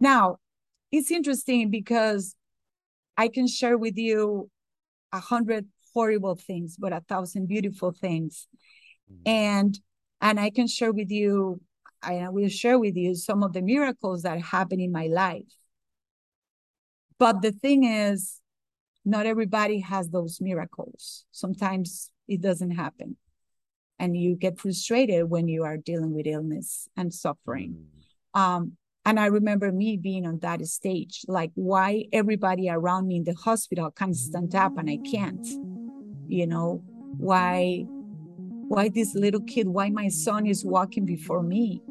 Now, it's interesting because I can share with you a hundred horrible things, but a thousand beautiful things. Mm-hmm. And and I can share with you, I will share with you some of the miracles that happen in my life. But the thing is, not everybody has those miracles. Sometimes it doesn't happen. And you get frustrated when you are dealing with illness and suffering. Mm. Um, and I remember me being on that stage, like why everybody around me in the hospital can stand up and I can't. You know, why why this little kid, why my son is walking before me.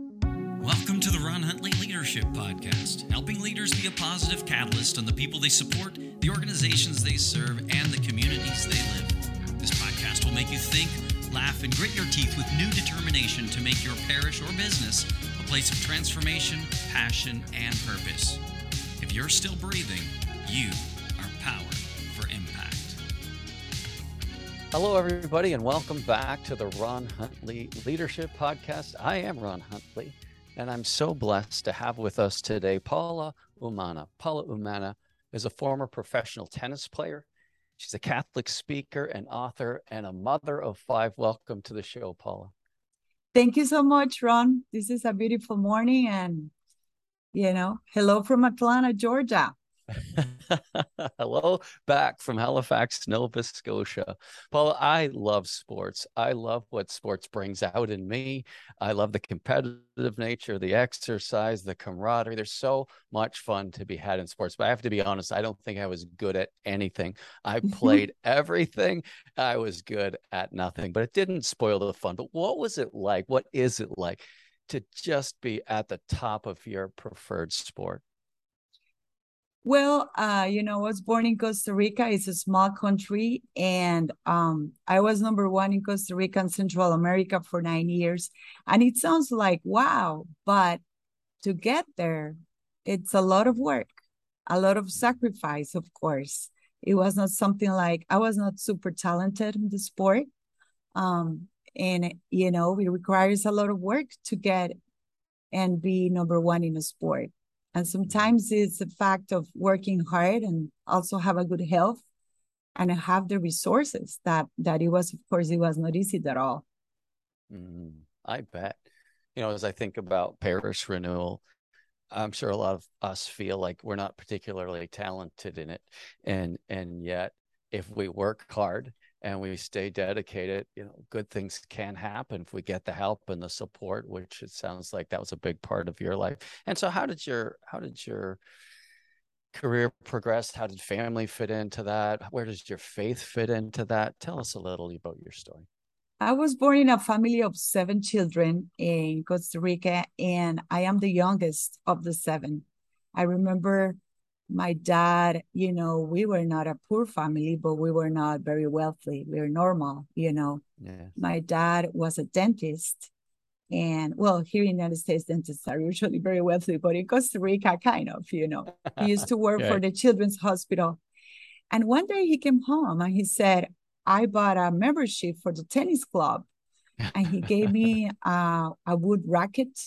Welcome to the Ron Huntley Leadership Podcast, helping leaders be a positive catalyst on the people they support, the organizations they serve, and the communities they live. This podcast will make you think, laugh, and grit your teeth with new determination to make your parish or business place of transformation, passion, and purpose. If you're still breathing, you are powered for impact. Hello, everybody, and welcome back to the Ron Huntley Leadership Podcast. I am Ron Huntley, and I'm so blessed to have with us today Paula Umana. Paula Umana is a former professional tennis player. She's a Catholic speaker and author and a mother of five. Welcome to the show, Paula. Thank you so much, Ron. This is a beautiful morning, and you know, hello from Atlanta, Georgia. Hello, back from Halifax, Nova Scotia. Paul, I love sports. I love what sports brings out in me. I love the competitive nature, the exercise, the camaraderie. There's so much fun to be had in sports. But I have to be honest, I don't think I was good at anything. I mm-hmm. played everything. I was good at nothing, but it didn't spoil the fun. But what was it like? What is it like to just be at the top of your preferred sport? Well, uh, you know, I was born in Costa Rica. It's a small country, and um, I was number one in Costa Rica and Central America for nine years. And it sounds like wow, but to get there, it's a lot of work, a lot of sacrifice, of course. It was not something like I was not super talented in the sport, um, and you know, it requires a lot of work to get and be number one in a sport and sometimes it's a fact of working hard and also have a good health and have the resources that that it was of course it was not easy at all. Mm, i bet. You know as i think about parish renewal i'm sure a lot of us feel like we're not particularly talented in it. And and yet if we work hard and we stay dedicated, you know, good things can happen if we get the help and the support, which it sounds like that was a big part of your life. And so how did your how did your career progress? How did family fit into that? Where does your faith fit into that? Tell us a little about your story. I was born in a family of seven children in Costa Rica, and I am the youngest of the seven. I remember my dad, you know, we were not a poor family, but we were not very wealthy. We were normal, you know. Yeah. My dad was a dentist. And well, here in the United States, dentists are usually very wealthy, but in Costa Rica, kind of, you know. He used to work yeah. for the Children's Hospital. And one day he came home and he said, I bought a membership for the tennis club. And he gave me uh, a wood racket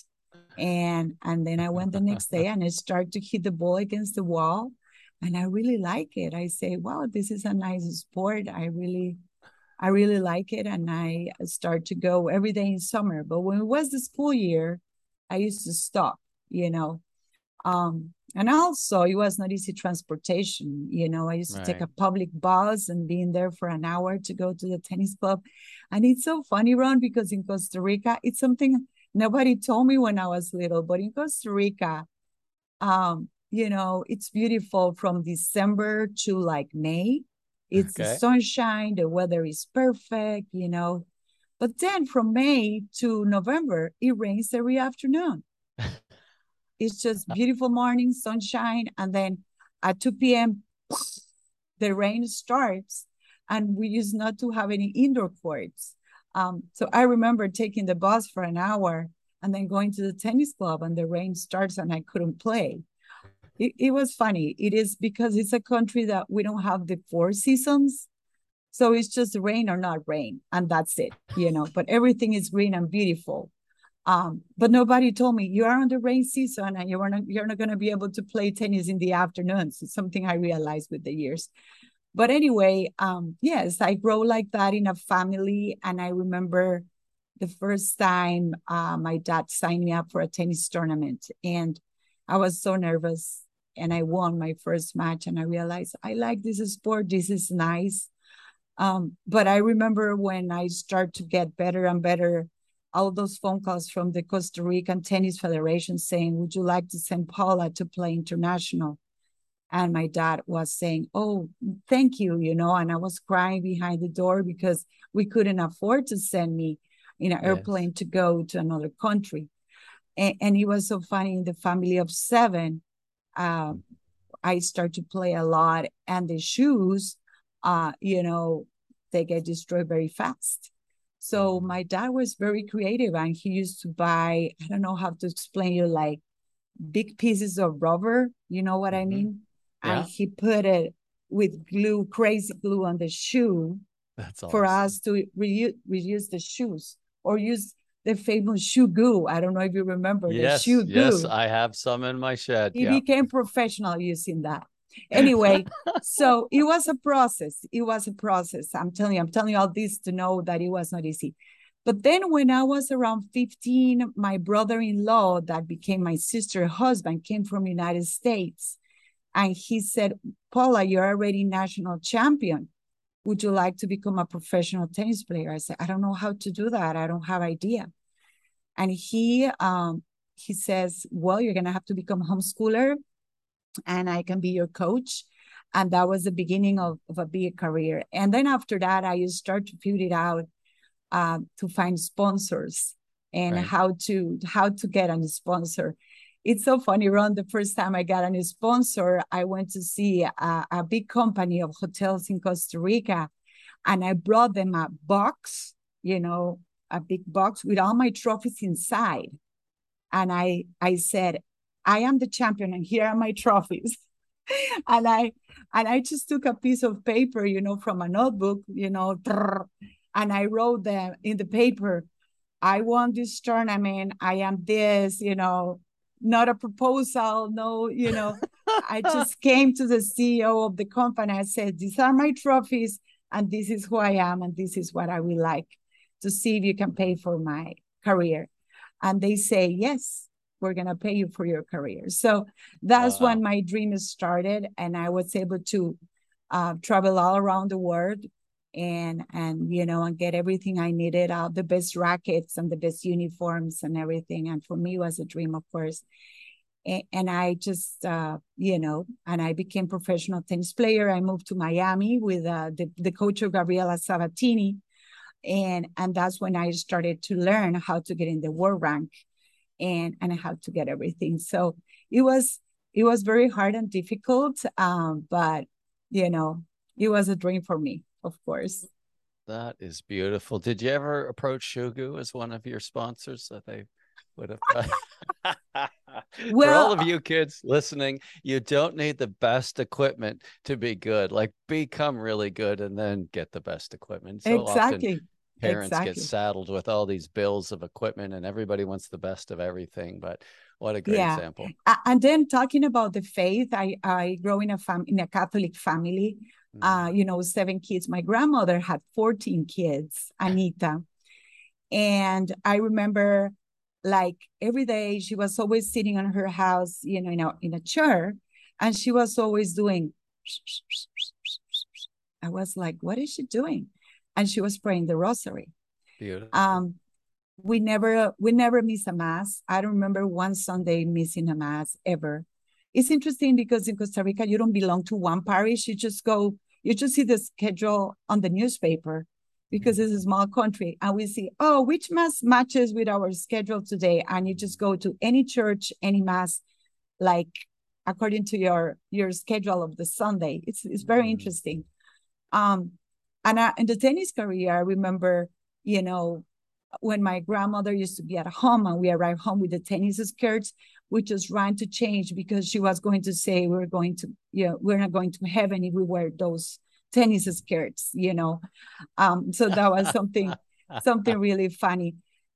and and then I went the next day and I started to hit the ball against the wall, and I really like it. I say, wow, this is a nice sport. I really, I really like it, and I start to go every day in summer. But when it was the school year, I used to stop. You know, um, and also it was not easy transportation. You know, I used to take a public bus and being there for an hour to go to the tennis club, and it's so funny, Ron, because in Costa Rica, it's something Nobody told me when I was little, but in Costa Rica, um, you know, it's beautiful from December to like May. It's okay. the sunshine, the weather is perfect, you know. But then from May to November, it rains every afternoon. it's just beautiful morning, sunshine, and then at 2 p.m., the rain starts, and we used not to have any indoor courts. Um, so I remember taking the bus for an hour and then going to the tennis club and the rain starts and I couldn't play. It, it was funny. It is because it's a country that we don't have the four seasons. So it's just rain or not rain, and that's it, you know. But everything is green and beautiful. Um, but nobody told me you are on the rain season and you're not you're not going to be able to play tennis in the afternoons. It's something I realized with the years. But anyway, um, yes, I grow like that in a family, and I remember the first time uh, my dad signed me up for a tennis tournament, and I was so nervous, and I won my first match, and I realized I like this sport. This is nice. Um, but I remember when I start to get better and better all those phone calls from the Costa Rican Tennis Federation saying, Would you like to send Paula to play international? And my dad was saying, Oh, thank you, you know, and I was crying behind the door because we couldn't afford to send me in an yes. airplane to go to another country. And, and it was so funny in the family of seven. Uh, I start to play a lot, and the shoes, uh, you know, they get destroyed very fast. So mm-hmm. my dad was very creative and he used to buy, I don't know how to explain you, like big pieces of rubber, you know what mm-hmm. I mean? Yeah. And he put it with glue, crazy glue on the shoe That's awesome. for us to reuse, reuse the shoes or use the famous shoe goo. I don't know if you remember yes, the shoe goo. Yes, I have some in my shed. He yeah. became professional using that anyway so it was a process it was a process i'm telling you i'm telling you all this to know that it was not easy but then when i was around 15 my brother-in-law that became my sister husband came from united states and he said paula you're already national champion would you like to become a professional tennis player i said i don't know how to do that i don't have idea and he um he says well you're going to have to become homeschooler and I can be your coach. And that was the beginning of, of a big career. And then after that, I start to figure it out uh, to find sponsors and right. how to how to get a sponsor. It's so funny, Ron. The first time I got a new sponsor, I went to see a, a big company of hotels in Costa Rica, and I brought them a box, you know, a big box with all my trophies inside. And I I said, I am the champion and here are my trophies. and I and I just took a piece of paper, you know, from a notebook, you know, and I wrote them in the paper, I won this tournament, I am this, you know, not a proposal, no, you know. I just came to the CEO of the company. I said, These are my trophies, and this is who I am, and this is what I would like to see if you can pay for my career. And they say, Yes we're going to pay you for your career. So that's when my dream started. And I was able to uh, travel all around the world and, and, you know, and get everything I needed out the best rackets and the best uniforms and everything. And for me, was a dream, of course. And, and I just, uh, you know, and I became professional tennis player. I moved to Miami with uh, the, the coach of Gabriela Sabatini. And, and that's when I started to learn how to get in the world rank and and had to get everything. So it was it was very hard and difficult, um, but you know it was a dream for me, of course. That is beautiful. Did you ever approach Shoe Goo as one of your sponsors that they would have? well, For all of uh you kids listening, you don't need the best equipment to be good. Like become really good and then get the best equipment. So exactly. Often parents exactly. get saddled with all these bills of equipment and everybody wants the best of everything but what a great yeah. example and then talking about the faith i i grow in a fam in a catholic family. Uh you know seven kids my grandmother had 14 kids anita and i remember like every day she was always sitting on her house you know in a, in a chair and she was always doing i was like what is she doing and she was praying the rosary. Beautiful. Um, we never we never miss a mass. I don't remember one Sunday missing a mass ever. It's interesting because in Costa Rica you don't belong to one parish. You just go. You just see the schedule on the newspaper because it's a small country, and we see oh which mass matches with our schedule today, and you just go to any church, any mass, like according to your your schedule of the Sunday. It's it's very mm-hmm. interesting. Um, and I, in the tennis career, I remember, you know, when my grandmother used to be at home and we arrived home with the tennis skirts, we just ran to change because she was going to say we're going to, you know, we're not going to have any we wear those tennis skirts, you know. Um, so that was something, something really funny.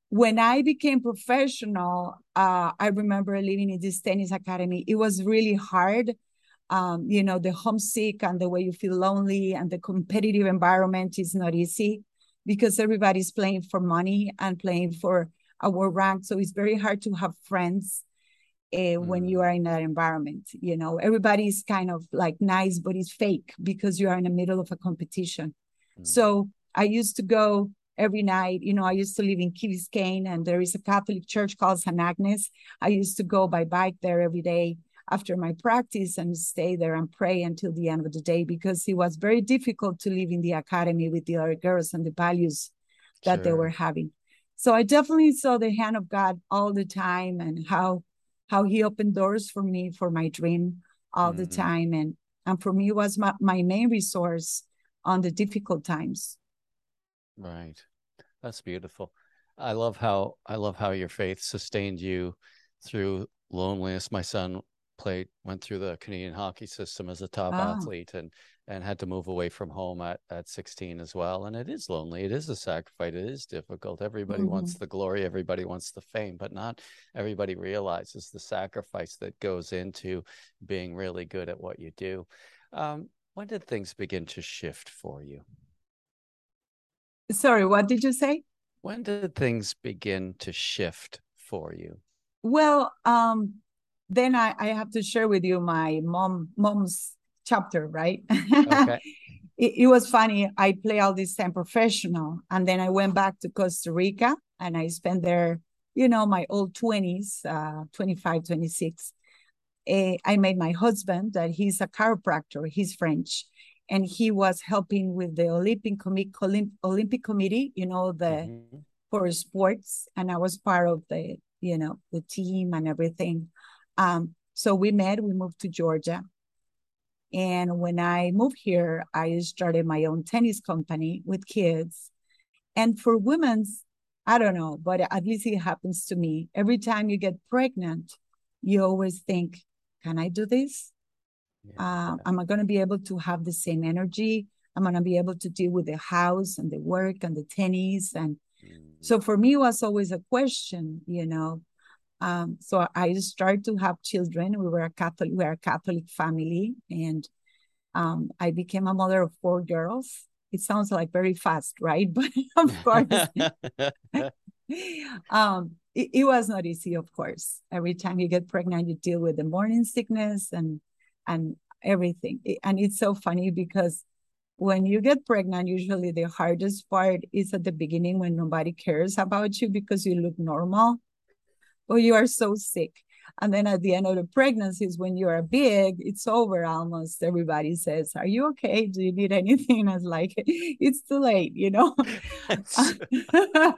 when I became professional, uh, I remember living in this tennis academy. It was really hard. Um, you know, the homesick and the way you feel lonely and the competitive environment is not easy because everybody's playing for money and playing for a world rank. So it's very hard to have friends uh, when you mm. are in that environment. You know, everybody's kind of like nice, but it's fake because you are in the middle of a competition. Mm. So I used to go every night. You know, I used to live in Key Biscayne, and there is a Catholic church called San Agnes. I used to go by bike there every day after my practice and stay there and pray until the end of the day because it was very difficult to live in the academy with the other girls and the values that sure. they were having. So I definitely saw the hand of God all the time and how how he opened doors for me for my dream all mm-hmm. the time. And and for me was my, my main resource on the difficult times. Right. That's beautiful. I love how i love how your faith sustained you through loneliness. My son played went through the canadian hockey system as a top oh. athlete and and had to move away from home at, at 16 as well. And it is lonely. It is a sacrifice. It is difficult. Everybody mm-hmm. wants the glory. Everybody wants the fame, but not everybody realizes the sacrifice that goes into being really good at what you do. Um, when did things begin to shift for you? Sorry, what did you say? When did things begin to shift for you? Well, um, then I, I have to share with you my mom mom's chapter, right? Okay. it, it, was funny. I play all this time professional, and then I went back to Costa Rica, and I spent there, you know, my old 20s, uh, 25, 26. Uh, I made my husband, that he's a chiropractor, he's French, and he was helping with the Olympic, Com- Olympic Committee, you know, the mm-hmm. for sports, and I was part of the, you know, the team and everything. Um, so we met, we moved to Georgia, and when I moved here, I started my own tennis company with kids. And for women's, I don't know, but at least it happens to me. Every time you get pregnant, you always think, can I do this? Yeah. Uh, am I going to be able to have the same energy? I'm going to be able to deal with the house and the work and the tennis. And mm. so for me, it was always a question, you know, um, so I started to have children. We were a Catholic, we are a Catholic family, and um, I became a mother of four girls. It sounds like very fast, right? But of course, um, it, it, was not easy. Of course, every time you get pregnant, you deal with the morning sickness and and everything. And it's so funny because when you get pregnant, usually the hardest part is at the beginning when nobody cares about you because you look normal oh, you are so sick. And then at the end of the pregnancies, when you are big, it's over almost. Everybody says, Are you okay? Do you need anything? I was like, It's too late, you know?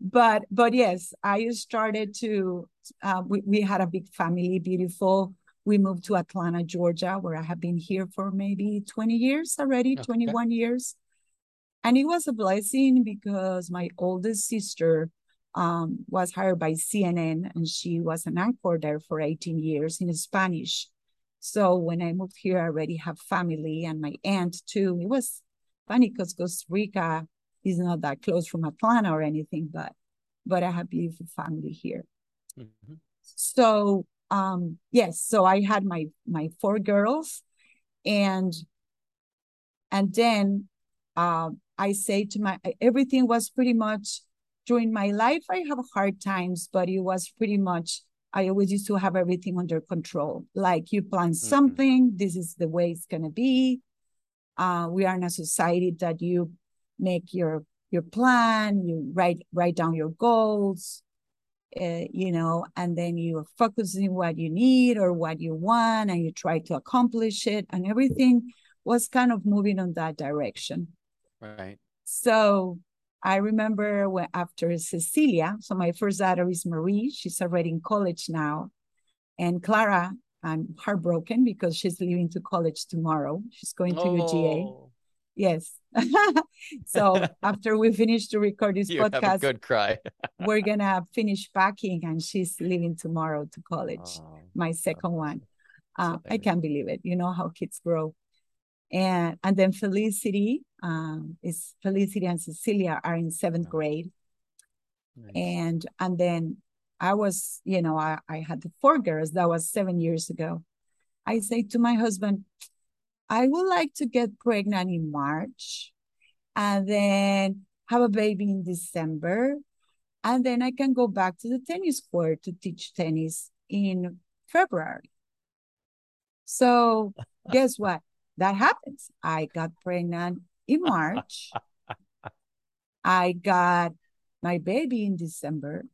but but yes, I started to uh, we, we had a big family, beautiful. We moved to Atlanta, Georgia, where I have been here for maybe 20 years already, okay. 21 years. And it was a blessing because my oldest sister um, was hired by CNN and she was an anchor there for 18 years in Spanish. So when I moved here, I already have family and my aunt too. It was funny because Costa Rica is not that close from Atlanta or anything, but but I have beautiful family here. Mm-hmm. So um yes, so I had my my four girls and and then uh, I say to my everything was pretty much during my life, I have hard times, but it was pretty much, I always used to have everything under control. Like you plan mm-hmm. something, this is the way it's going to be. Uh, we are in a society that you make your your plan, you write write down your goals, uh, you know, and then you focus on what you need or what you want, and you try to accomplish it, and everything was kind of moving on that direction. Right. So I remember when after Cecilia, so my first daughter is Marie. She's already in college now. And Clara, I'm heartbroken because she's leaving to college tomorrow. She's going to oh. UGA. Yes. so after we finish to record this you podcast, good cry. we're gonna finish packing, and she's leaving tomorrow to college. Oh, my second one. Uh, I can't believe it. You know how kids grow and and then Felicity um, is Felicity and Cecilia are in seventh grade, Nice. And and then I was, you know, I, I had the four girls. That was seven years ago. I say to my husband, I would like to get pregnant in March and then have a baby in December. And then I can go back to the tennis court to teach tennis in February. So guess what? That happens. I got pregnant in March. I got my baby in December.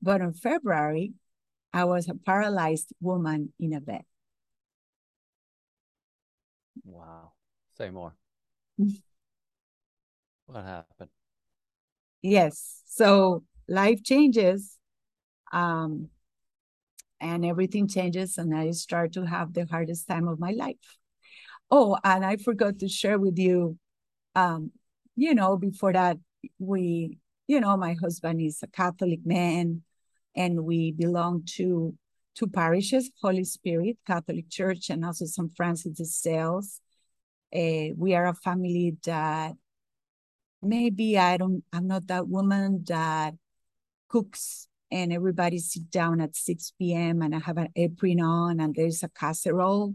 But in February, I was a paralyzed woman in a bed. Wow. Say more. what happened? Yes. So life changes. Um, and everything changes, and I start to have the hardest time of my life. Oh, and I forgot to share with you, um, you know, before that, we, you know, my husband is a Catholic man, and we belong to two parishes, Holy Spirit Catholic Church, and also St. Francis de Sales. Uh, we are a family that maybe I don't, I'm not that woman that cooks and everybody sit down at 6 p.m. and I have an apron on and there's a casserole.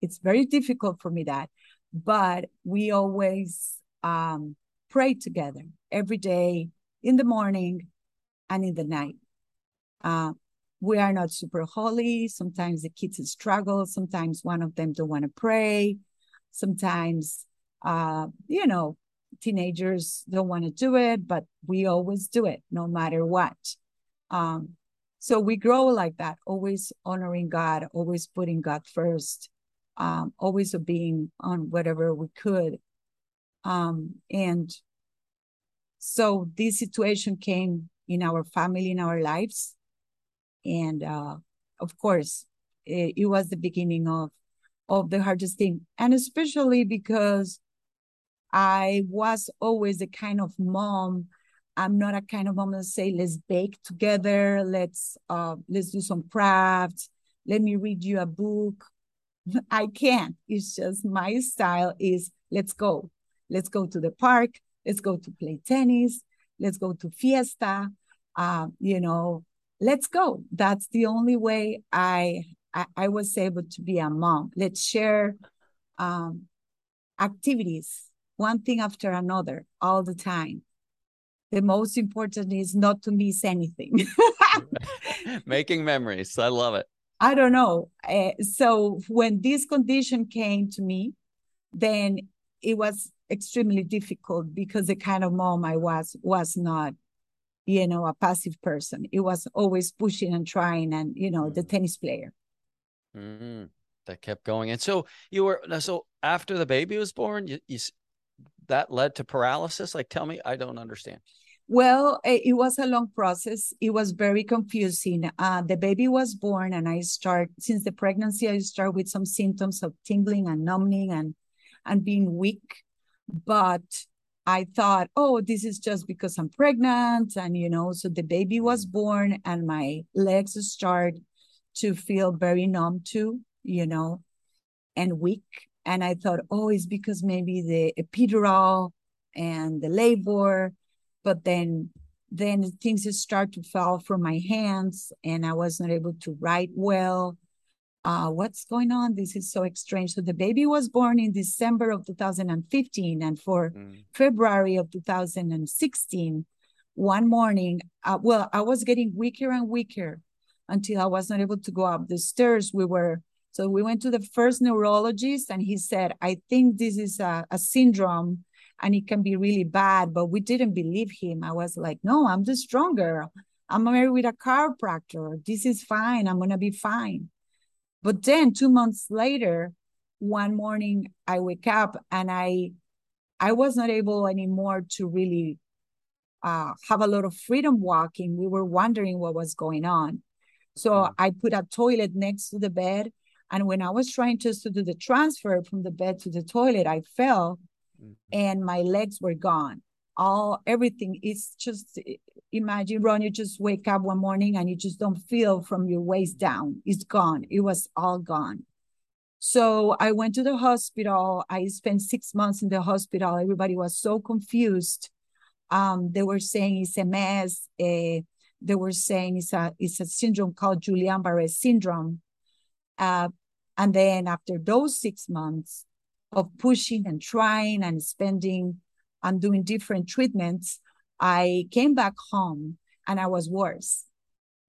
It's very difficult for me that, but we always um, pray together every day in the morning and in the night. Uh, we are not super holy. Sometimes the kids struggle. Sometimes one of them don't want to pray. Sometimes, uh, you know, teenagers don't want to do it, but we always do it no matter what. Um, so we grow like that, always honoring God, always putting God first, um, always being on whatever we could. Um, and so this situation came in our family, in our lives. And uh, of course, it, it was the beginning of of the hardest thing. And especially because I was always the kind of mom I'm not a kind of mom that say, let's bake together, let's uh, let's do some crafts, let me read you a book. I can't. It's just my style is let's go. Let's go to the park, let's go to play tennis, let's go to fiesta. Uh, you know, let's go. That's the only way I I, I was able to be a mom. Let's share um, activities, one thing after another, all the time the most important is not to miss anything. Making memories. I love it. I don't know. Uh, so when this condition came to me, then it was extremely difficult because the kind of mom I was was not, you know, a passive person. It was always pushing and trying, and you know, mm. the tennis player. Mm, that kept going, and so you were so after the baby was born, you, you that led to paralysis? Like, tell me, I don't understand. Well, it was a long process. It was very confusing. Uh, the baby was born, and I start since the pregnancy. I start with some symptoms of tingling and numbing and and being weak. But I thought, oh, this is just because I'm pregnant, and you know. So the baby was born, and my legs start to feel very numb too, you know, and weak. And I thought, oh, it's because maybe the epidural and the labor. But then then things start to fall from my hands and I was not able to write well. Uh, what's going on? This is so strange. So the baby was born in December of 2015, and for mm. February of 2016, one morning, uh, well, I was getting weaker and weaker until I was not able to go up the stairs. We were so we went to the first neurologist, and he said, I think this is a, a syndrome and it can be really bad. But we didn't believe him. I was like, no, I'm the strong girl. I'm married with a chiropractor. This is fine. I'm going to be fine. But then two months later, one morning I wake up and I I was not able anymore to really uh, have a lot of freedom walking. We were wondering what was going on. So mm. I put a toilet next to the bed and when I was trying just to do the transfer from the bed to the toilet, I fell mm-hmm. and my legs were gone. All everything is just imagine Ron, you just wake up one morning and you just don't feel from your waist down. It's gone. It was all gone. So I went to the hospital. I spent six months in the hospital. Everybody was so confused. Um, they were saying it's MS. Uh, they were saying it's a it's a syndrome called Guillain-Barré syndrome. Uh, and then after those six months of pushing and trying and spending and doing different treatments, I came back home and I was worse.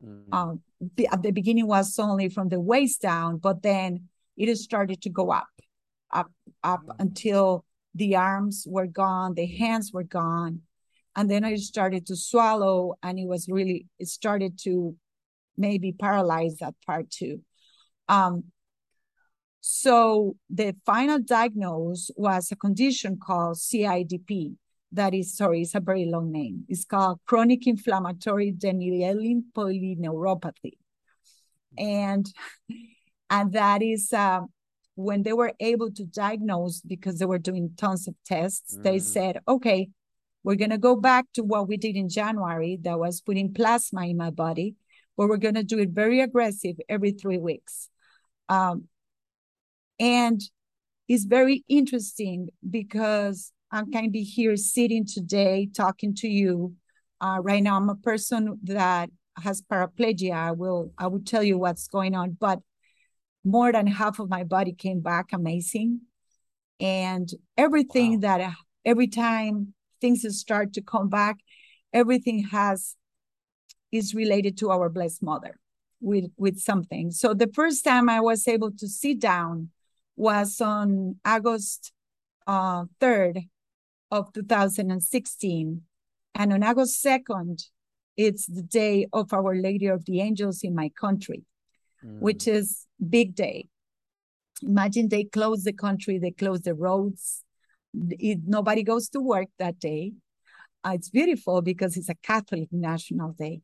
Mm-hmm. Um, the, at the beginning was only from the waist down, but then it started to go up, up, up mm-hmm. until the arms were gone, the hands were gone. And then I started to swallow, and it was really, it started to maybe paralyze that part too. Um, so the final diagnosis was a condition called CIDP. That is, sorry, it's a very long name. It's called chronic inflammatory demyelinating polyneuropathy. And, and that is uh, when they were able to diagnose, because they were doing tons of tests, mm. they said, okay, we're going to go back to what we did in January, that was putting plasma in my body, but we're going to do it very aggressive every three weeks. Um, and it's very interesting because I'm kind of here sitting today talking to you. Uh, right now, I'm a person that has paraplegia. I will I will tell you what's going on, but more than half of my body came back amazing, and everything wow. that every time things start to come back, everything has is related to our blessed mother with with something. So the first time I was able to sit down was on August uh, 3rd of 2016. And on August 2nd, it's the day of Our Lady of the Angels in my country, mm. which is big day. Imagine they close the country, they close the roads. It, nobody goes to work that day. Uh, it's beautiful because it's a Catholic national day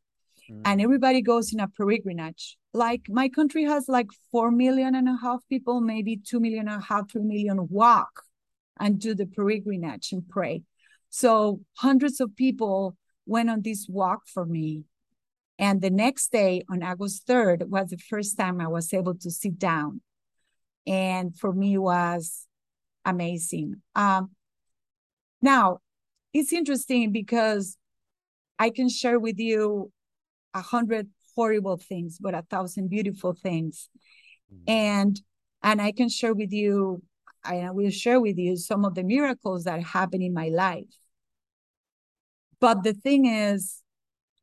mm. and everybody goes in a pilgrimage. Like my country has like four million and a half people, maybe two million and a half, three million walk and do the pilgrimage and pray. So hundreds of people went on this walk for me. And the next day on August 3rd was the first time I was able to sit down. And for me was amazing. Um, now, it's interesting because I can share with you a hundred horrible things, but a thousand beautiful things. Mm-hmm. And and I can share with you, I will share with you some of the miracles that happen in my life. But the thing is,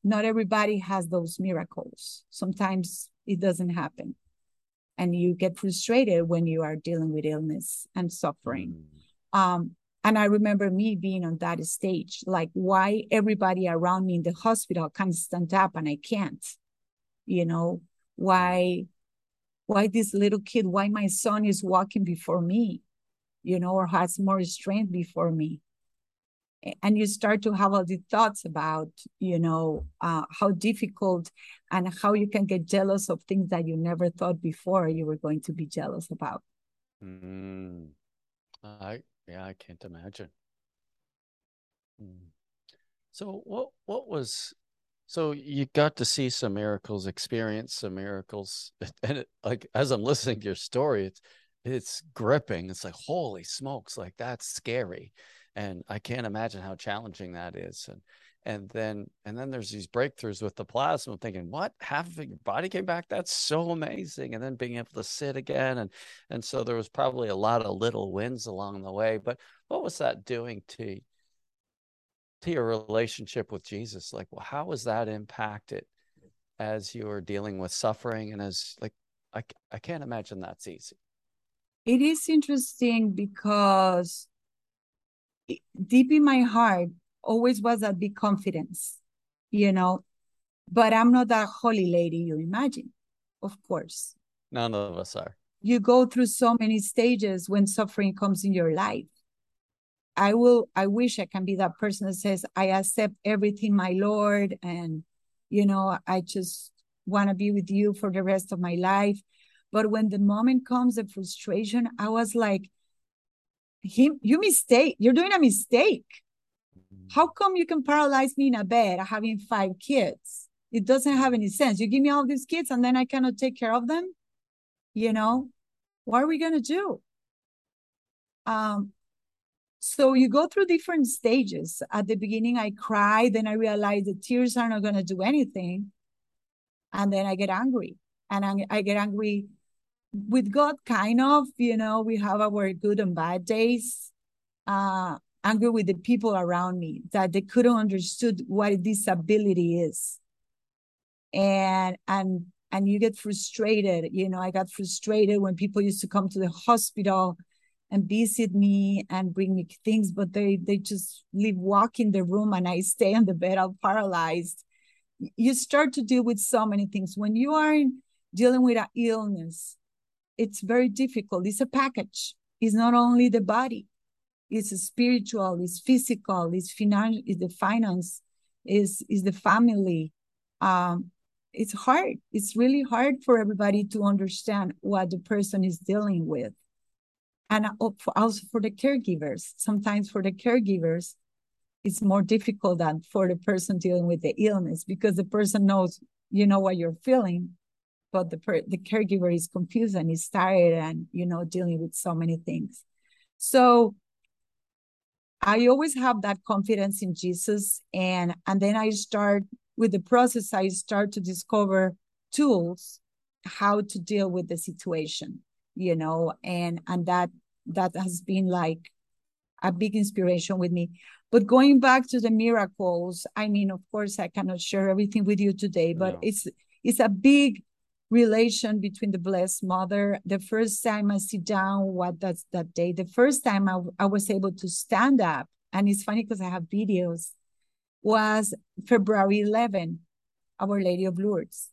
not everybody has those miracles. Sometimes it doesn't happen. And you get frustrated when you are dealing with illness and suffering. Mm. Um, and I remember me being on that stage, like why everybody around me in the hospital can stand up and I can't, you know, why, why this little kid, why my son is walking before me, you know, or has more strength before me. And you start to have all the thoughts about, you know, uh, how difficult and how you can get jealous of things that you never thought before you were going to be jealous about. Mm. I yeah, I can't imagine. Hmm. So what what was so you got to see some miracles, experience some miracles, and it, like as I'm listening to your story, it's it's gripping. It's like holy smokes, like that's scary, and I can't imagine how challenging that is. And and then and then there's these breakthroughs with the plasma thinking what? Half of your body came back? That's so amazing and then being able to sit again and and so there was probably a lot of little wins along the way but what was that doing to to your relationship with jesus? Like well how was that impacted as you were dealing with suffering and as like i, I can't imagine that's easy. It is interesting because deep in my heart always was a big confidence, you know. But I'm not that holy lady you imagine, of course. None of us are. You go through so many stages when suffering comes in your life. I will, I wish I can be that person that says, I accept everything, my Lord, and, you know, I just want to be with you for the rest of my life. But when the moment comes, the frustration, I was like, him, you mistake, you're doing a mistake. How come you can paralyze me in a bed having five kids? It doesn't have any sense. You give me all these kids and then I cannot take care of them. You know, what are we going to do? Um, So you go through different stages. At the beginning, I cry. Then I realize the tears are not going to do anything. And then I get angry. And I, I get angry with God, kind of. You know, we have our good and bad days. Uh, angry with the people around me that they couldn't understood what disability is. And and and you get frustrated. You know, I got frustrated when people used to come to the hospital and visit me and bring me things, but they they just leave walk in the room and I stay on the bed, I'm paralyzed. You start to deal with so many things. When you are dealing with an illness, it's very difficult. It's a package. It's not only the body, it's spiritual, it's physical, it's finance, it's the finance, is is the family. Um, it's hard. It's really hard for everybody to understand what the person is dealing with and also for the caregivers. Sometimes for the caregivers, it's more difficult than for the person dealing with the illness because the person knows you know what you're feeling, but the per- the caregiver is confused and is tired and you know dealing with so many things. So I always have that confidence in Jesus, and and then I start with the process. I start to discover tools how to deal with the situation you know and and that that has been like a big inspiration with me. But going back to the miracles, I mean, of course, I cannot share everything with you today, but no. it's it's a big relation between the Blessed Mother. The first time I sit down, what that's that day, the first time I, I was able to stand up, and it's funny because I have videos, was February 11, Our Lady of Lourdes.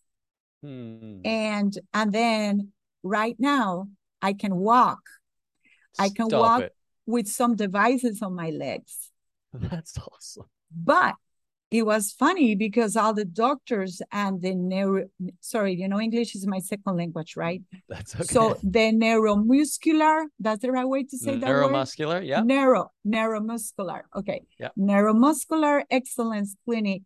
Hmm. And and then right now I can walk I can walk it. with some devices on my legs. That's awesome. But it was funny because all the doctors and the neuro sorry, you know, English is my second language, right? That's okay. So the neuromuscular, that's the right way to say that. Neuromuscular, yeah. Neuro, neuromuscular. Okay. Yeah. Neuromuscular Excellence Clinic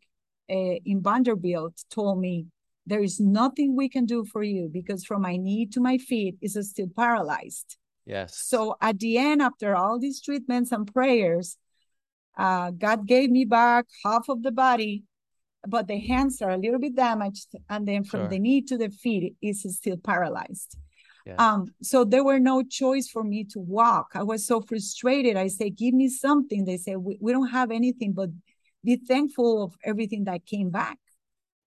uh, in Vanderbilt told me there is nothing we can do for you because from my knee to my feet is still paralyzed. Yes. So at the end, after all these treatments and prayers, uh, God gave me back half of the body, but the hands are a little bit damaged, and then from sure. the knee to the feet is still paralyzed. Yeah. Um, so there were no choice for me to walk. I was so frustrated. I say, "Give me something." They say, "We, we don't have anything, but be thankful of everything that came back."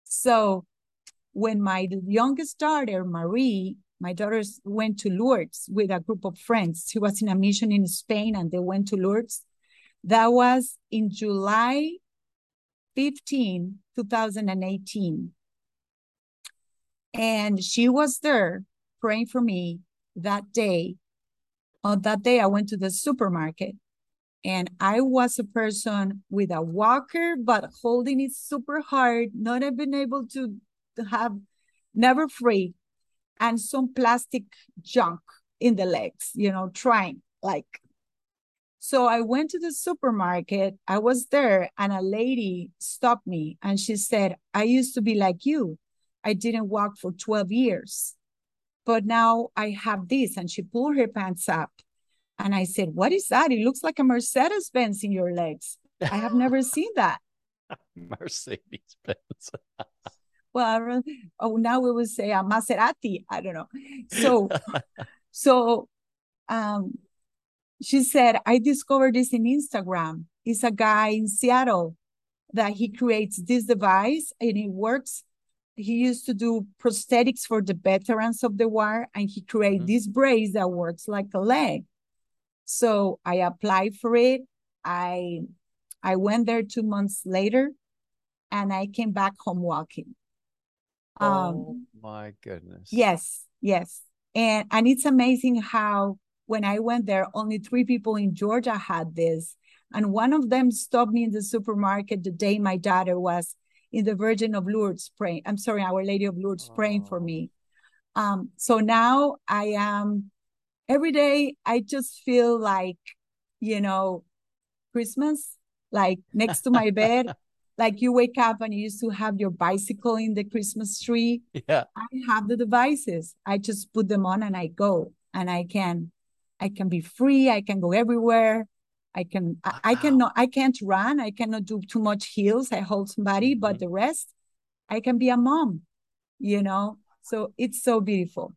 So when my youngest daughter, Marie, my daughters went to Lourdes with a group of friends. She was in a mission in Spain and they went to Lourdes. That was in July 15, 2018. And she was there praying for me that day. On that day, I went to the supermarket and I was a person with a walker, but holding it super hard, not been able to, to have never free and some plastic junk in the legs, you know, trying like. So I went to the supermarket. I was there, and a lady stopped me and she said, I used to be like you. I didn't walk for 12 years, but now I have this. And she pulled her pants up. And I said, What is that? It looks like a Mercedes Benz in your legs. I have never seen that. Mercedes Benz. well, oh, now we will say a Maserati. I don't know. So, so, um, she said, I discovered this in Instagram. It's a guy in Seattle that he creates this device and it works. He used to do prosthetics for the veterans of the war and he created mm-hmm. this brace that works like a leg. So I applied for it. I I went there two months later and I came back home walking. Um, oh my goodness. Yes, yes. And and it's amazing how when I went there, only three people in Georgia had this. And one of them stopped me in the supermarket the day my daughter was in the Virgin of Lourdes praying. I'm sorry, Our Lady of Lourdes oh. praying for me. Oh. Um, so now I am every day I just feel like, you know, Christmas, like next to my bed. like you wake up and you used to have your bicycle in the Christmas tree. Yeah. I have the devices. I just put them on and I go and I can I can be free. I can go everywhere. I can I, I cannot I can't run. I cannot do too much heels. I hold somebody, mm-hmm. but the rest, I can be a mom, you know. So it's so beautiful.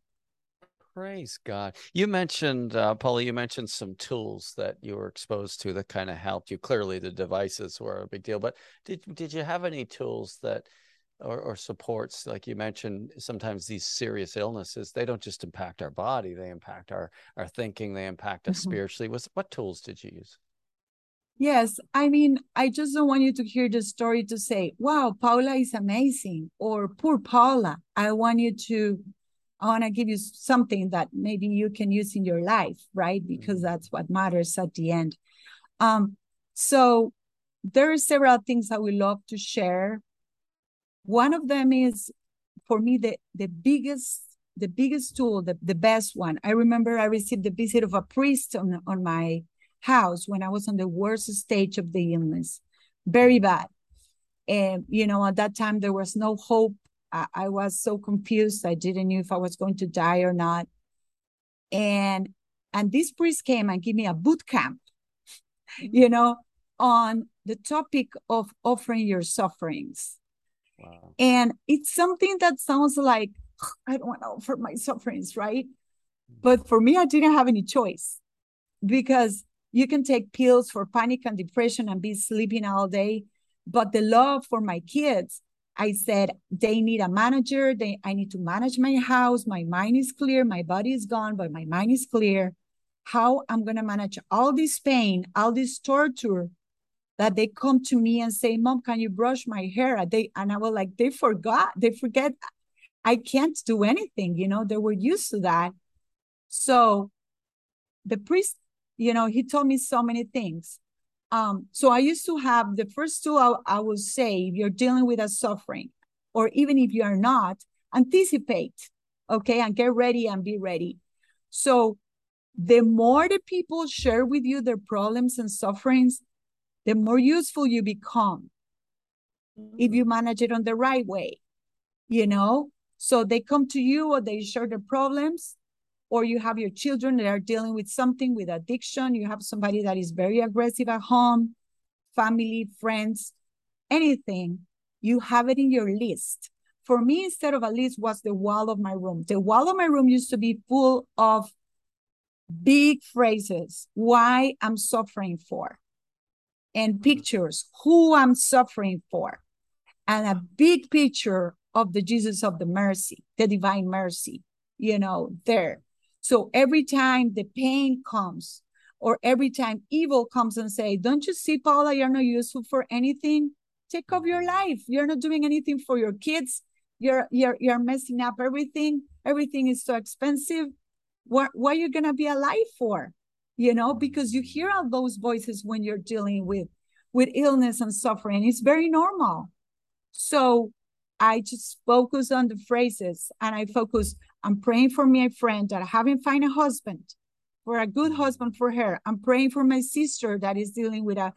Praise God. You mentioned, uh, Paula, you mentioned some tools that you were exposed to that kind of helped you. Clearly, the devices were a big deal, but did did you have any tools that or, or supports like you mentioned sometimes these serious illnesses they don't just impact our body they impact our our thinking they impact us mm-hmm. spiritually. Was what tools did you use? Yes i mean i just don't want you to hear the story to say wow paula is amazing or poor paula i want you to i want to give you something that maybe you can use in your life right? Because mm-hmm. that's what matters at the end. Um so there are several things i would love to share one of them is for me the the biggest the biggest tool, the, the best one. I remember I received the visit of a priest on, on my house when I was on the worst stage of the illness, very bad. And, you know, at that time, there was no hope. I, I was so confused. I didn't know if I was going to die or not. And, and this priest came and gave me a boot camp, mm-hmm. you know, on the topic of offering your sufferings. And it's something that sounds like, I don't want to offer my sufferings, right? But for me, I didn't have any choice because you can take pills for panic and depression and be sleeping all day. But the love for my kids, I said, they need a manager. They, I need to manage my house. My mind is clear. My body is gone, but my mind is clear. How I'm going to manage all this pain, all this torture that they come to me and say, Mom, can you brush my hair? They and I was like, they forgot, they forget I can't do anything, you know, they were used to that. So the priest, you know, he told me so many things. Um, so I used to have the first two I, I would say, if you're dealing with a suffering, or even if you are not, anticipate, okay, and get ready and be ready. So the more the people share with you their problems and sufferings, the more useful you become if mm-hmm. you manage it on the right way, you know? So they come to you or they share their problems, or you have your children that are dealing with something with addiction. You have somebody that is very aggressive at home, family, friends, anything. You have it in your list. For me, instead of a list, was the wall of my room. The wall of my room used to be full of big phrases why I'm suffering for and pictures who I'm suffering for, and a big picture of the Jesus of the mercy, the divine mercy, you know, there. So every time the pain comes, or every time evil comes and say, "Don't you see, Paula, you're not useful for anything. Take off your life. You're not doing anything for your kids. You're you're you're messing up everything. Everything is so expensive. What what are you gonna be alive for? You know, because you hear all those voices when you're dealing with with illness and suffering. It's very normal. So I just focus on the phrases and I focus, I'm praying for my friend that I haven't find a husband, for a good mm-hmm. husband for her. I'm praying for my sister that is dealing with a,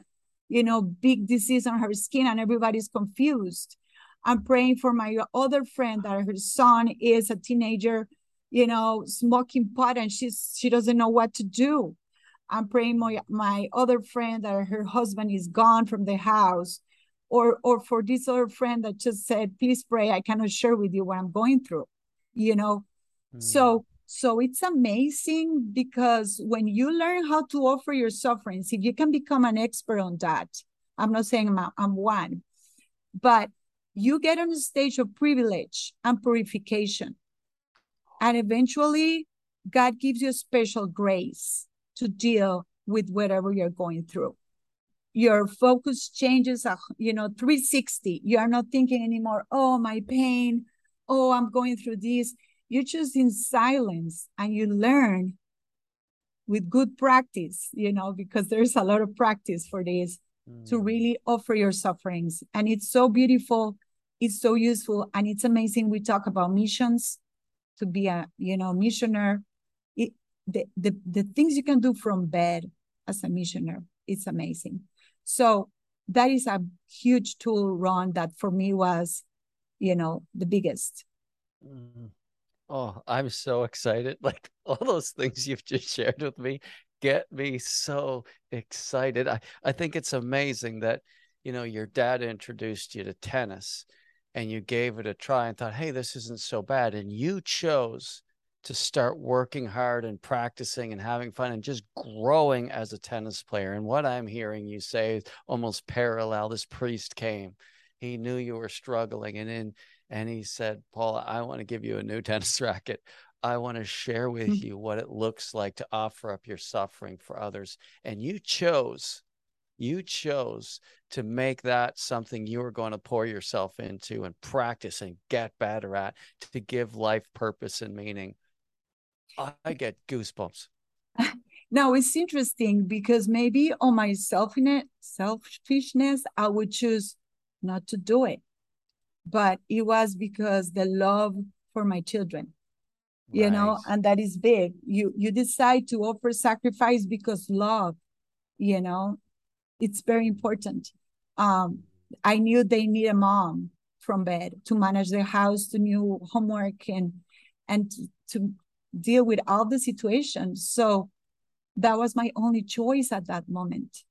you know, big disease on her skin and everybody's confused. I'm praying for my other friend that her son is a teenager, you know, smoking pot and she's she doesn't know what to do. I'm praying my my other friend that her husband is gone from the house, or or for this other friend that just said, please pray. I cannot share with you what I'm going through, you know. Mm. So so it's amazing because when you learn how to offer your sufferings, if you can become an expert on that, I'm not saying I'm, I'm one, but you get on the stage of privilege and purification. And eventually, God gives you a special grace to deal with whatever you're going through. Your focus changes, uh, you know, 360. You are not thinking anymore, oh, my pain, oh, I'm going through this. You're just in silence and you learn with good practice, you know, because there's a lot of practice for this mm. to really offer your sufferings. And it's so beautiful, it's so useful, and it's amazing. We talk about missions to be a, you know, missioner the, the, the things you can do from bed as a missioner, it's amazing. So that is a huge tool, Ron, that for me was, you know, the biggest. Mm. Oh, I'm so excited. Like all those things you've just shared with me, get me so excited. I, I think it's amazing that, you know, your dad introduced you to tennis and you gave it a try and thought, hey, this isn't so bad. And you chose to start working hard and practicing and having fun and just growing as a tennis player. And what I'm hearing you say is almost parallel. This priest came, he knew you were struggling, and in and he said, Paula, I want to give you a new tennis racket. I want to share with mm-hmm. you what it looks like to offer up your suffering for others. And you chose, you chose to make that something you were going to pour yourself into and practice and get better at to give life purpose and meaning. I get goosebumps. Now it's interesting because maybe on my selfishness, selfishness, I would choose not to do it. But it was because the love for my children, you right. know, and that is big. You you decide to offer sacrifice because love, you know, it's very important. Um, I knew they need a mom from bed to manage their house, to new homework and and to, to deal with all the situations. So that was my only choice at that moment.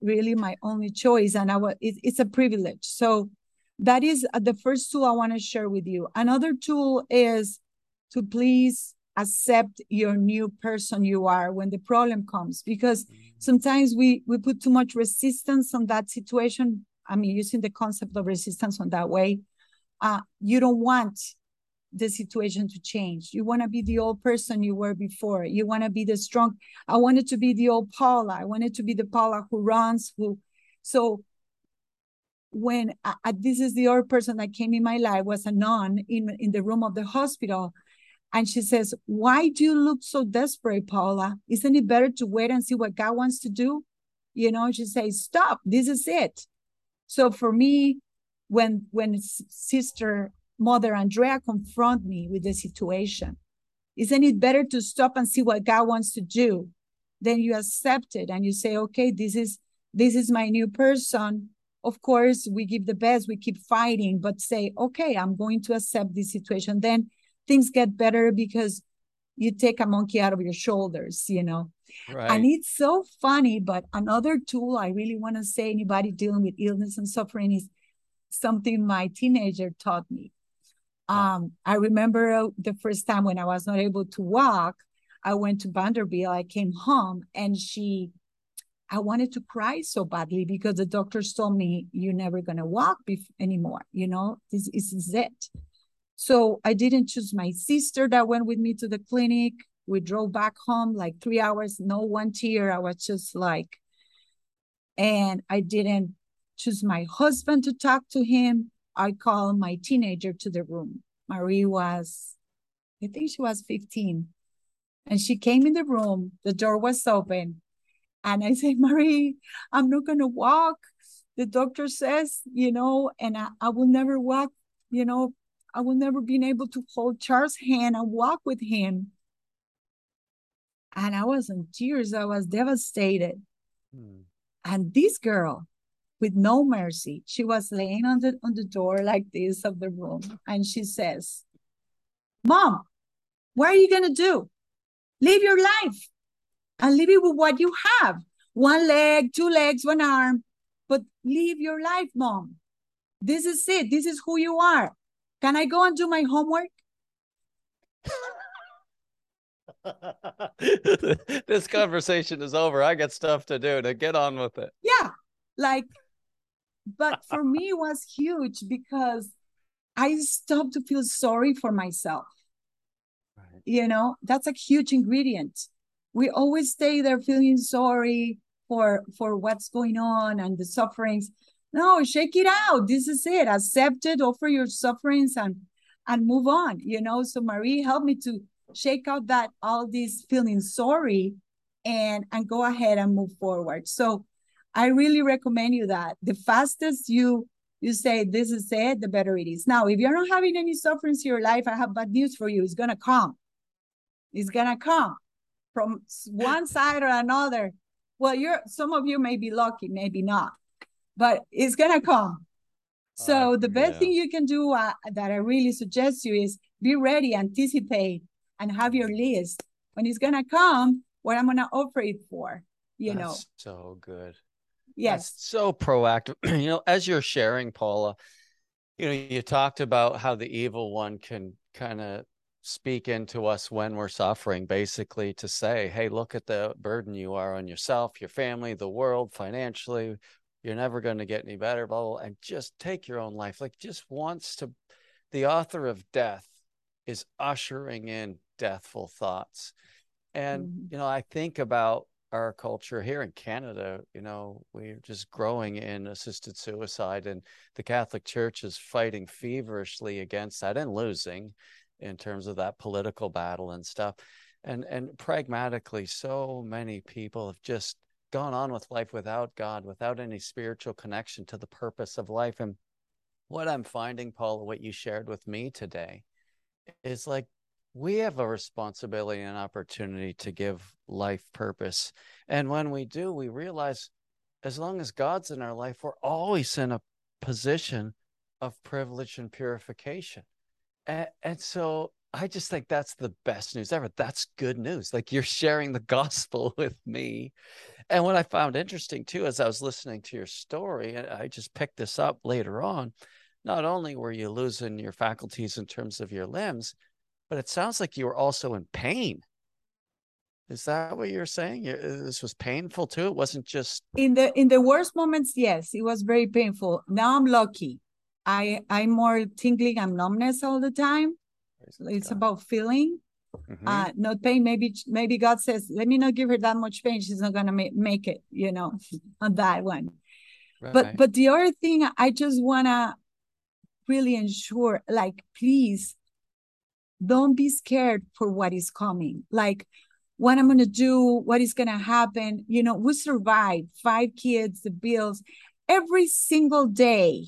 Really, my only choice, and I was. It, it's a privilege. So that is uh, the first tool I want to share with you. Another tool is to please accept your new person you are when the problem comes, because mm-hmm. sometimes we we put too much resistance on that situation. I mean, using the concept of resistance on that way, uh, you don't want the situation to change. You want to be the old person you were before. You want to be the strong. I wanted to be the old Paula. I wanted to be the Paula who runs, who. So when I, this is the old person that came in my life was a nun in, in the room of the hospital. And she says, Why do you look so desperate, Paula? Isn't it better to wait and see what God wants to do? You know, she says, Stop, this is it. So for me, when when sister Mother Andrea confront me with the situation. Isn't it better to stop and see what God wants to do? Then you accept it and you say, okay, this is this is my new person. Of course, we give the best, we keep fighting, but say, okay, I'm going to accept this situation. Then things get better because you take a monkey out of your shoulders, you know. Right. And it's so funny, but another tool I really want to say anybody dealing with illness and suffering is something my teenager taught me. Um, I remember uh, the first time when I was not able to walk, I went to Vanderbilt. I came home and she, I wanted to cry so badly because the doctors told me you're never gonna walk bef- anymore. You know, this, this is it. So I didn't choose my sister that went with me to the clinic. We drove back home like three hours, no one tear. I was just like, and I didn't choose my husband to talk to him. I called my teenager to the room. Marie was, I think she was 15. And she came in the room, the door was open. And I said, Marie, I'm not going to walk. The doctor says, you know, and I, I will never walk, you know, I will never be able to hold Charles' hand and walk with him. And I was in tears. I was devastated. Hmm. And this girl, with no mercy. She was laying on the on the door like this of the room, and she says, "Mom, what are you gonna do? Live your life, and live it with what you have: one leg, two legs, one arm. But live your life, Mom. This is it. This is who you are. Can I go and do my homework?" this conversation is over. I got stuff to do to get on with it. Yeah. Like but for me, it was huge because I stopped to feel sorry for myself. Right. You know, that's a huge ingredient. We always stay there feeling sorry for for what's going on and the sufferings. No, shake it out. This is it. Accept it, offer your sufferings and and move on. You know, so Marie helped me to shake out that all these feeling sorry and and go ahead and move forward. So I really recommend you that. The fastest you you say this is it, the better it is. Now, if you're not having any sufferings in your life, I have bad news for you. It's gonna come. It's gonna come from one side or another. Well, you're some of you may be lucky, maybe not, but it's gonna come. So uh, the best yeah. thing you can do uh, that I really suggest you is be ready, anticipate, and have your list. When it's gonna come, what I'm gonna offer it for. You That's know. so good. Yes. That's so proactive. you know, as you're sharing, Paula, you know, you talked about how the evil one can kind of speak into us when we're suffering, basically to say, hey, look at the burden you are on yourself, your family, the world, financially. You're never going to get any better, blah, blah, blah, and just take your own life. Like, just wants to, the author of death is ushering in deathful thoughts. And, Mhm. you know, I think about our culture here in Canada, you know, we're just growing in assisted suicide, and the Catholic Church is fighting feverishly against that and losing in terms of that political battle and stuff. And and pragmatically, so many people have just gone on with life without God, without any spiritual connection to the purpose of life. And what I'm finding, Paula, what you shared with me today, is like we have a responsibility and opportunity to give life purpose. And when we do, we realize as long as God's in our life, we're always in a position of privilege and purification. And, and so I just think that's the best news ever. That's good news. Like you're sharing the gospel with me. And what I found interesting too, as I was listening to your story, and I just picked this up later on, not only were you losing your faculties in terms of your limbs, but it sounds like you were also in pain. Is that what you're saying? Uh, This was painful too. It wasn't just in the in the worst moments yes it was very painful now i'm lucky i i'm more tingling and numbness all the time it's about feeling Mhm. uh not pain maybe maybe god says let me not give her that much pain she's not gonna make, make it you know on that one but but the other thing i just wanna really ensure like please don't be scared for what is coming like what i'm going to do what is going to happen you know we survived five kids the bills every single day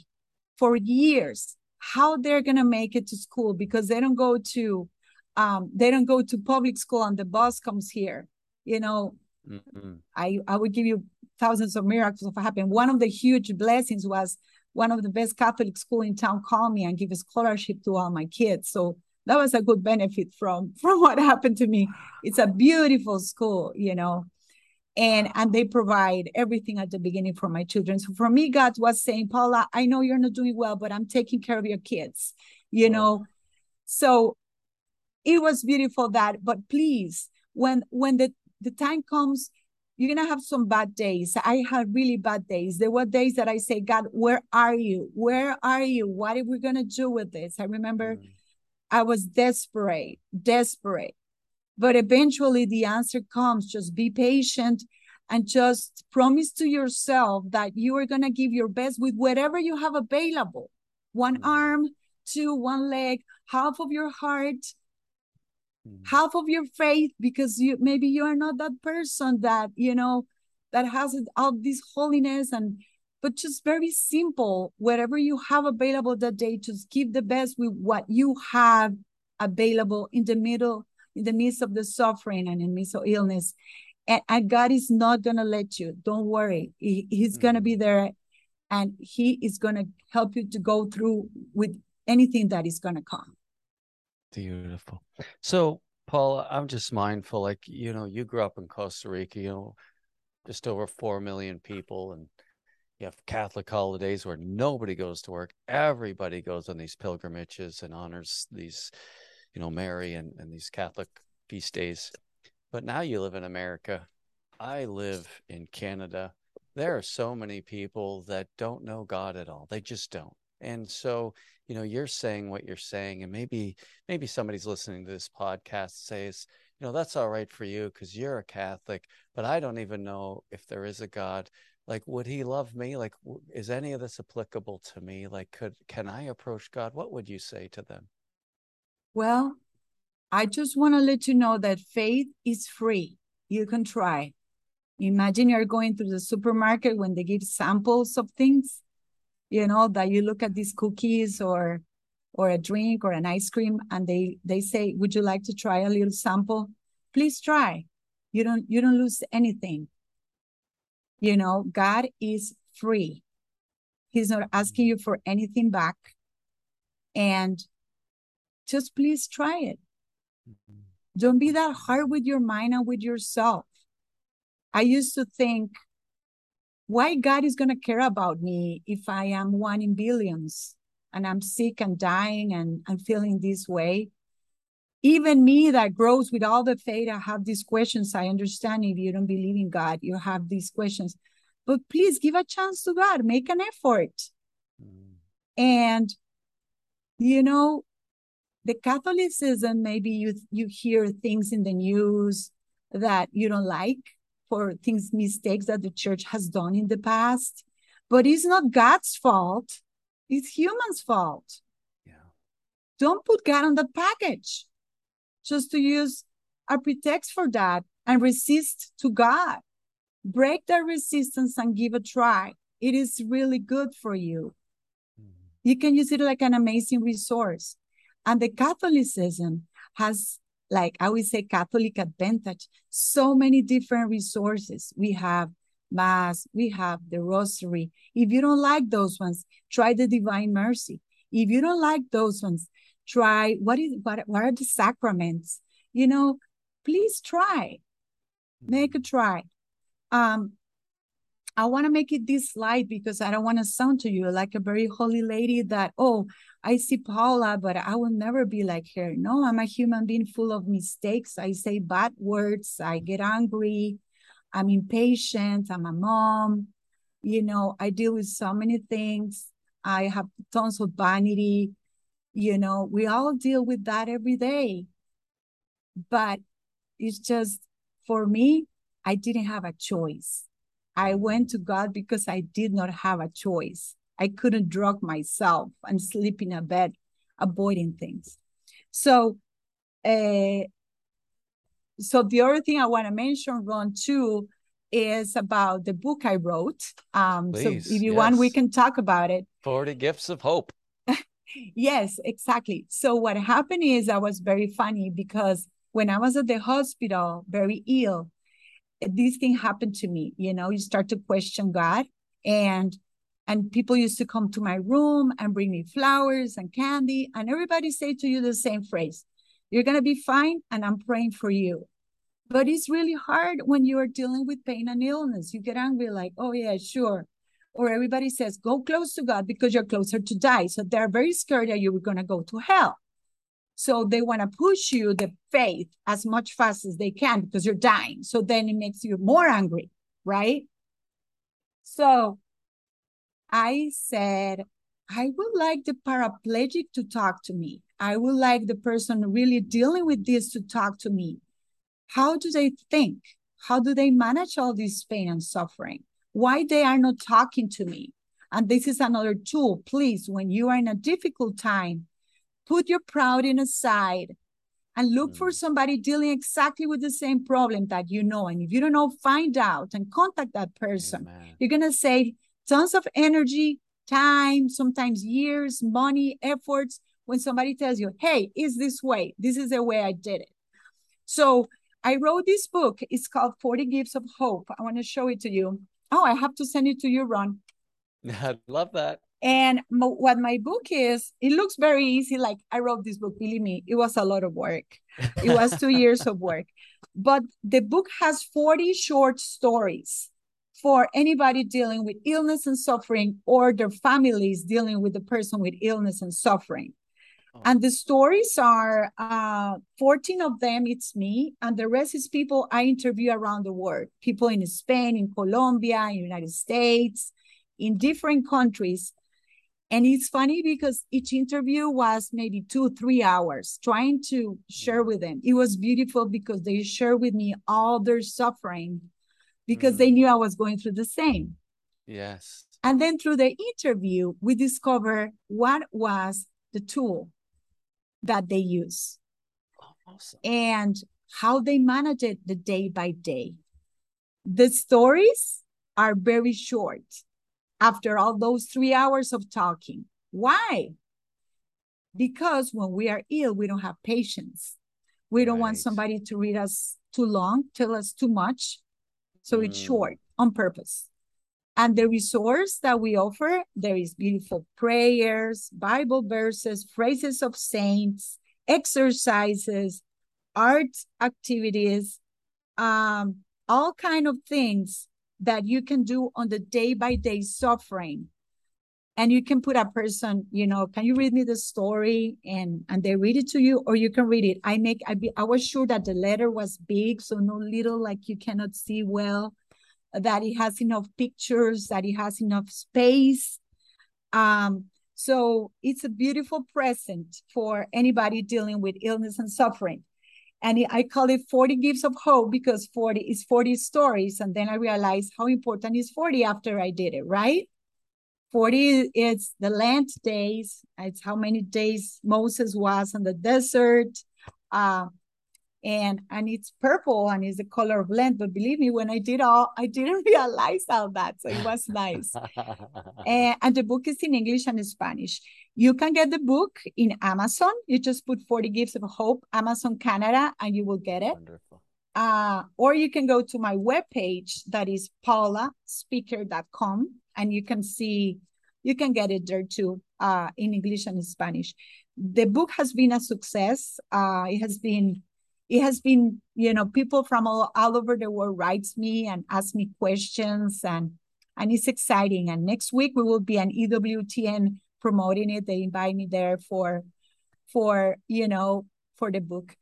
for years how they're going to make it to school because they don't go to um they don't go to public school and the bus comes here you know Mhm. I, I would give you thousands of miracles of happen. One of the huge blessings was one of the best Catholic school in town called me and give a scholarship to all my kids. So that was a good benefit from from what happened to me. It's a beautiful school, you know, and and they provide everything at the beginning for my children. So for me, God was saying, Paula, I know you're not doing well, but I'm taking care of your kids, you Oh. know. So it was beautiful that, but please, when when the the time comes you're gonna have some bad days. I had really bad days. There were days that I say, God, where are you? Where are you? What are we gonna do with this? I remember Mm. I was desperate, desperate. But eventually the answer comes. Just be patient and just promise to yourself that you are gonna give your best with whatever you have available. One Mm. arm, two, one leg, half of your heart, Mm. half of your faith because you maybe you are not that person that you know that has all this holiness and but just very simple whatever you have available that day just give the best with what you have available in the middle in the midst of the suffering and in the midst of illness. And, and god is not gonna let you don't worry. He, he's gonna be mm-hmm. there and he is gonna help you to go through with anything that is gonna come. Beautiful. So, Paula, I'm just mindful, like, you know, you grew up in Costa Rica, you know, just over 4 million people, and you have Catholic holidays where nobody goes to work. Everybody goes on these pilgrimages and honors these, you know, Mary and, and these Catholic feast days. But now you live in America. I live in Canada. There are so many people that don't know God at all. They just don't. And so, you know, you're saying what you're saying, and maybe maybe somebody's listening to this podcast says, you know, that's all right for you because you're a Catholic, but I don't even know if there is a God. Like, would he love me? Like, is any of this applicable to me? Like, could can I approach God? What would you say to them? Well, I just want to let you know that faith is free. You can try. Imagine you're going to the supermarket when they give samples of things, you know, that you look at these cookies or or a drink or an ice cream and they they say, "Would you like to try a little sample?" Please try. You don't you don't lose anything. You know, God is free. He's not asking you for anything back. And just please try it. Don't be that hard with your mind and with yourself. I used to think, why God is going to care about me if I am one in billions and I'm sick and dying and I'm feeling this way? Even me that grows with all the faith, I have these questions. I understand if you don't believe in God, you have these questions. But please give a chance to God, make an effort. Mm. And, you know, the Catholicism, maybe you you hear things in the news that you don't like for things, mistakes that the church has done in the past. But it's not God's fault, it's humans' fault. Yeah. Don't put God on the package just to use a pretext for that and resist to God. Break that resistance and give a try. It is really good for you. Mm-hmm. You can use it like an amazing resource. And the Catholicism has, like I would say, Catholic advantage, so many different resources. We have Mass, we have the Rosary. If you don't like those ones, try the Divine Mercy. If you don't like those ones, try what is what, what are the sacraments? You know, please try. Make a try. Um, I want to make it this light because I don't want to sound to you like a very holy lady that, oh, I see Paula, but I will never be like her. No, I'm a human being full of mistakes. I say bad words. I get angry. I'm impatient. I'm a mom. You know, I deal with so many things. I have tons of vanity. You know, we all deal with that every day. But it's just for me, I didn't have a choice. I went to God because I did not have a choice. I couldn't drug myself and sleep in a bed, avoiding things. So, uh, so the other thing I want to mention, Ron, too, is about the book I wrote. Um, Please, so if you yes. want, we can talk about it. 40 Gifts of Hope. Yes, exactly. So what happened is I was very funny because when I was at the hospital, very ill, this thing happened to me. You know, you start to question God and and people used to come to my room and bring me flowers and candy and everybody say to you the same phrase you're going to be fine and i'm praying for you but it's really hard when you are dealing with pain and illness you get angry like oh yeah sure or everybody says go close to god because you're closer to die so they're very scared that you're going to go to hell so they want to push you the faith as much fast as they can because you're dying so then it makes you more angry right so I said, I would like the paraplegic to talk to me. I would like the person really dealing with this to talk to me. How do they think? How do they manage all this pain and suffering? Why they are not talking to me? And this is another tool. Please, when you are in a difficult time, put your in aside and look mm. for somebody dealing exactly with the same problem that you know. And if you don't know, find out and contact that person. Amen. You're going to say, tons of energy, time, sometimes years, money, efforts when somebody tells you, hey, is this way? This is the way I did it. So I wrote this book. It's called 40 Gifts of Hope. I want to show it to you. Oh, I have to send it to you, Ron. I love that. And what my book is, it looks very easy. Like I wrote this book, believe me, it was a lot of work. It was two years of work. But the book has 40 short stories for anybody dealing with illness and suffering or their families dealing with the person with illness and suffering. Oh. And the stories are uh, 14 of them, it's me, and the rest is people I interview around the world people in Spain, in Colombia, in United States, in different countries. And it's funny because each interview was maybe two, three hours trying to share with them. It was beautiful because they share with me all their suffering because mm. they knew I was going through the same. Yes. And then through the interview, we discover what was the tool that they use oh, awesome. and how they manage it the day by day. The stories are very short after all those three hours of talking. Why? Because when we are ill, we don't have patience. We don't right. want somebody to read us too long, tell us too much. So mm. it's short on purpose. And the resource that we offer, there is beautiful prayers, Bible verses, phrases of saints, exercises, art activities, um, all kind of things that you can do on the day by day suffering. And you can put a person, you know, can you read me the story and and they read it to you, or you can read it. I make I be I was sure that the letter was big, so no little like you cannot see well, that it has enough pictures, that it has enough space. Um, so it's a beautiful present for anybody dealing with illness and suffering. And I call it 40 Gifts of Hope because 40 is 40 stories. And then I realized how important is 40 after I did it, right? 40 is the Lent days. It's how many days Moses was in the desert. Uh, and and it's purple and it's the color of Lent. But believe me, when I did all, I didn't realize all that, so it was nice. and, and the book is in English and Spanish. You can get the book in Amazon. You just put 40 Gifts of Hope, Amazon Canada, and you will get it. Wonderful. Uh, or you can go to my webpage that is paulaspeaker.com and you can see, you can get it there too uh, in English and Spanish. The book has been a success. Uh, it has been it has been, you know, people from all, all over the world writes me and ask me questions and and it's exciting. And next week we will be an EWTN promoting it. They invite me there for for, you know, for the book.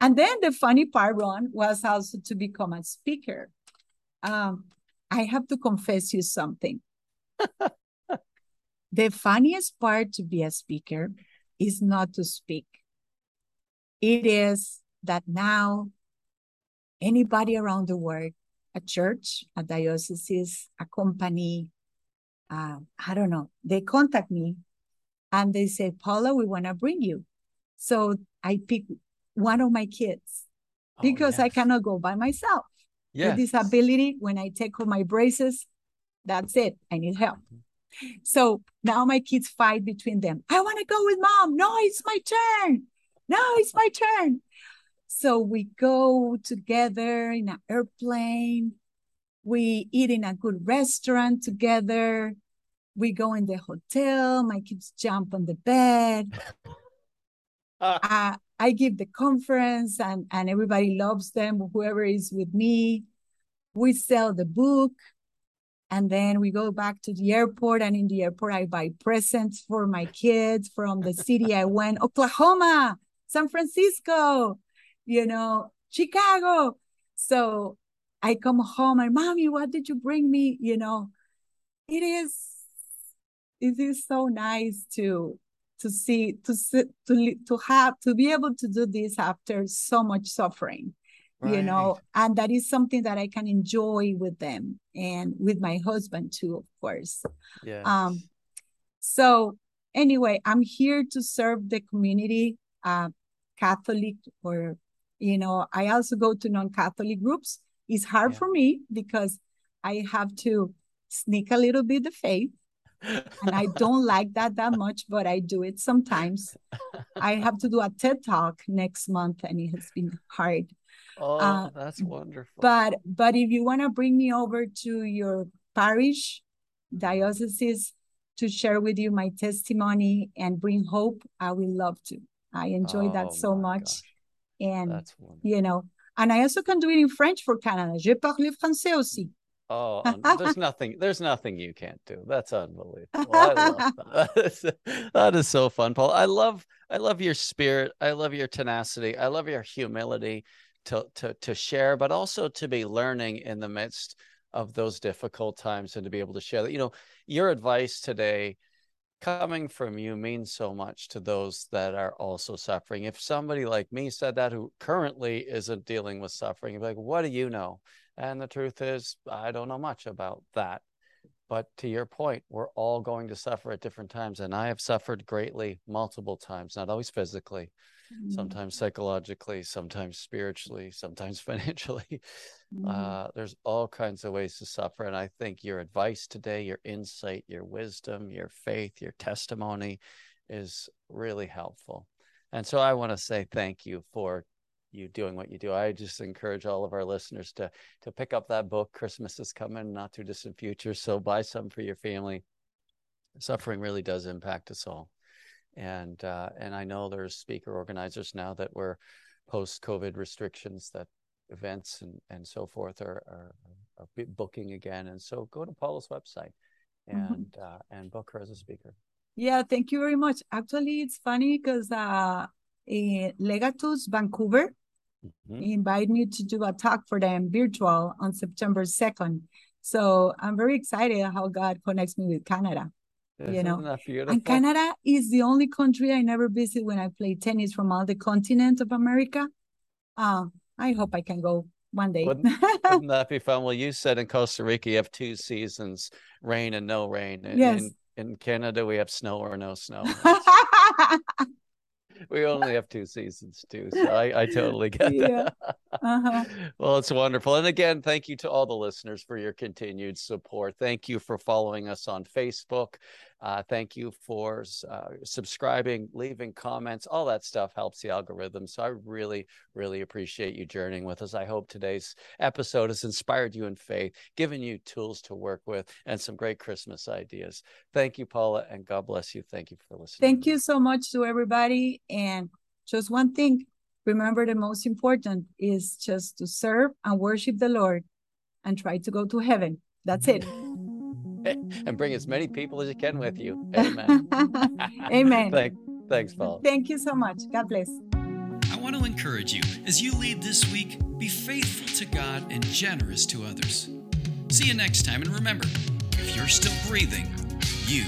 And then the funny part, Ron, was also to become a speaker. Um, I have to confess you something. the funniest part to be a speaker is not to speak. It is that now anybody around the world, a church, a diocese, a company, uh, I don't know, they contact me and they say, Paula, we want to bring you. So I pick one of my kids oh, because yes. I cannot go by myself. Yes. With disability, when I take off my braces, that's it. I need help. So now my kids fight between them. I want to go with mom. No, it's my turn. No, it's my turn. So we go together in an airplane. We eat in a good restaurant together. We go in the hotel. My kids jump on the bed. Uh, I, I give the conference and, and everybody loves them, whoever is with me. We sell the book. And then we go back to the airport. And in the airport, I buy presents for my kids from the city I went Oklahoma, San Francisco, you know, Chicago. So I come home and mommy, what did you bring me? You know, it is it is so nice to to see to to to have to be able to do this after so much suffering right. you know and that is something that i can enjoy with them and with my husband too of course yeah um so anyway i'm here to serve the community uh catholic or you know i also go to non-catholic groups. It's hard yeah. for me because i have to sneak a little bit of faith and i don't like that that much but i do it sometimes. I have to do a ted talk next month and it has been hard. Oh uh, that's wonderful. but but if you want to bring me over to your parish diocese to share with you my testimony and bring hope i will love to. I enjoy oh, that so much. gosh and you know and i also can do it in french for canada je parle français aussi Oh, there's nothing. There's nothing you can't do. That's unbelievable. I love that. That, is, that is so fun, Paul. I love. I love your spirit. I love your tenacity. I love your humility to to to share, but also to be learning in the midst of those difficult times and to be able to share that. You know, your advice today coming from you means so much to those that are also suffering. If somebody like me said that who currently isn't dealing with suffering, like, what do you know? And the truth is, I don't know much about that. But to your point, we're all going to suffer at different times. And I have suffered greatly multiple times, not always physically, mm-hmm. sometimes psychologically, sometimes spiritually, sometimes financially. Mm-hmm. Uh, there's all kinds of ways to suffer. And I think your advice today, your insight, your wisdom, your faith, your testimony is really helpful. And so I want to say thank you for you doing what you do. I just encourage all of our listeners to to pick up that book. Christmas is coming, not too distant future. So buy some for your family. Suffering really does impact us all. And uh, and I know there's speaker organizers now that we're post COVID restrictions that events and, and so forth are, are, are booking again. And so go to Paula's website mm-hmm. and mm-hmm. uh, and book her as a speaker. Yeah, thank you very much. Actually, it's funny because uh, eh, Legatus Vancouver mm-hmm. invited me to do a talk for them virtual on September 2nd. So I'm very excited how God connects me with Canada. Isn't you know, and Canada is the only country I never visit when I play tennis from all the continent of America. Um, I hope I can go one day. Wouldn't, wouldn't, that be fun? Well, you said in Costa Rica you have two seasons, rain and no rain. Yes. In, in Canada we have snow or no snow. we only have two seasons too, so I, I totally get yeah. that. Uh-huh. well, it's wonderful, and again, thank you to all the listeners for your continued support. Thank you for following us on Facebook. Uh, thank you for uh, subscribing, leaving comments. All that stuff helps the algorithm. So I really, really appreciate you journeying with us. I hope today's episode has inspired you in faith, given you tools to work with, and some great Christmas ideas. Thank you, Paula, and God bless you. Thank you for listening. Thank you so much to everybody. And just one thing remember, the most important is just to serve and worship the Lord and try to go to heaven. That's it. and bring as many people as you can with you. Amen. Amen. Thank, thanks, Paul. Thank you so much. God bless. I want to encourage you as you lead this week, be faithful to God and generous to others. See you next time, and remember if you're still breathing, you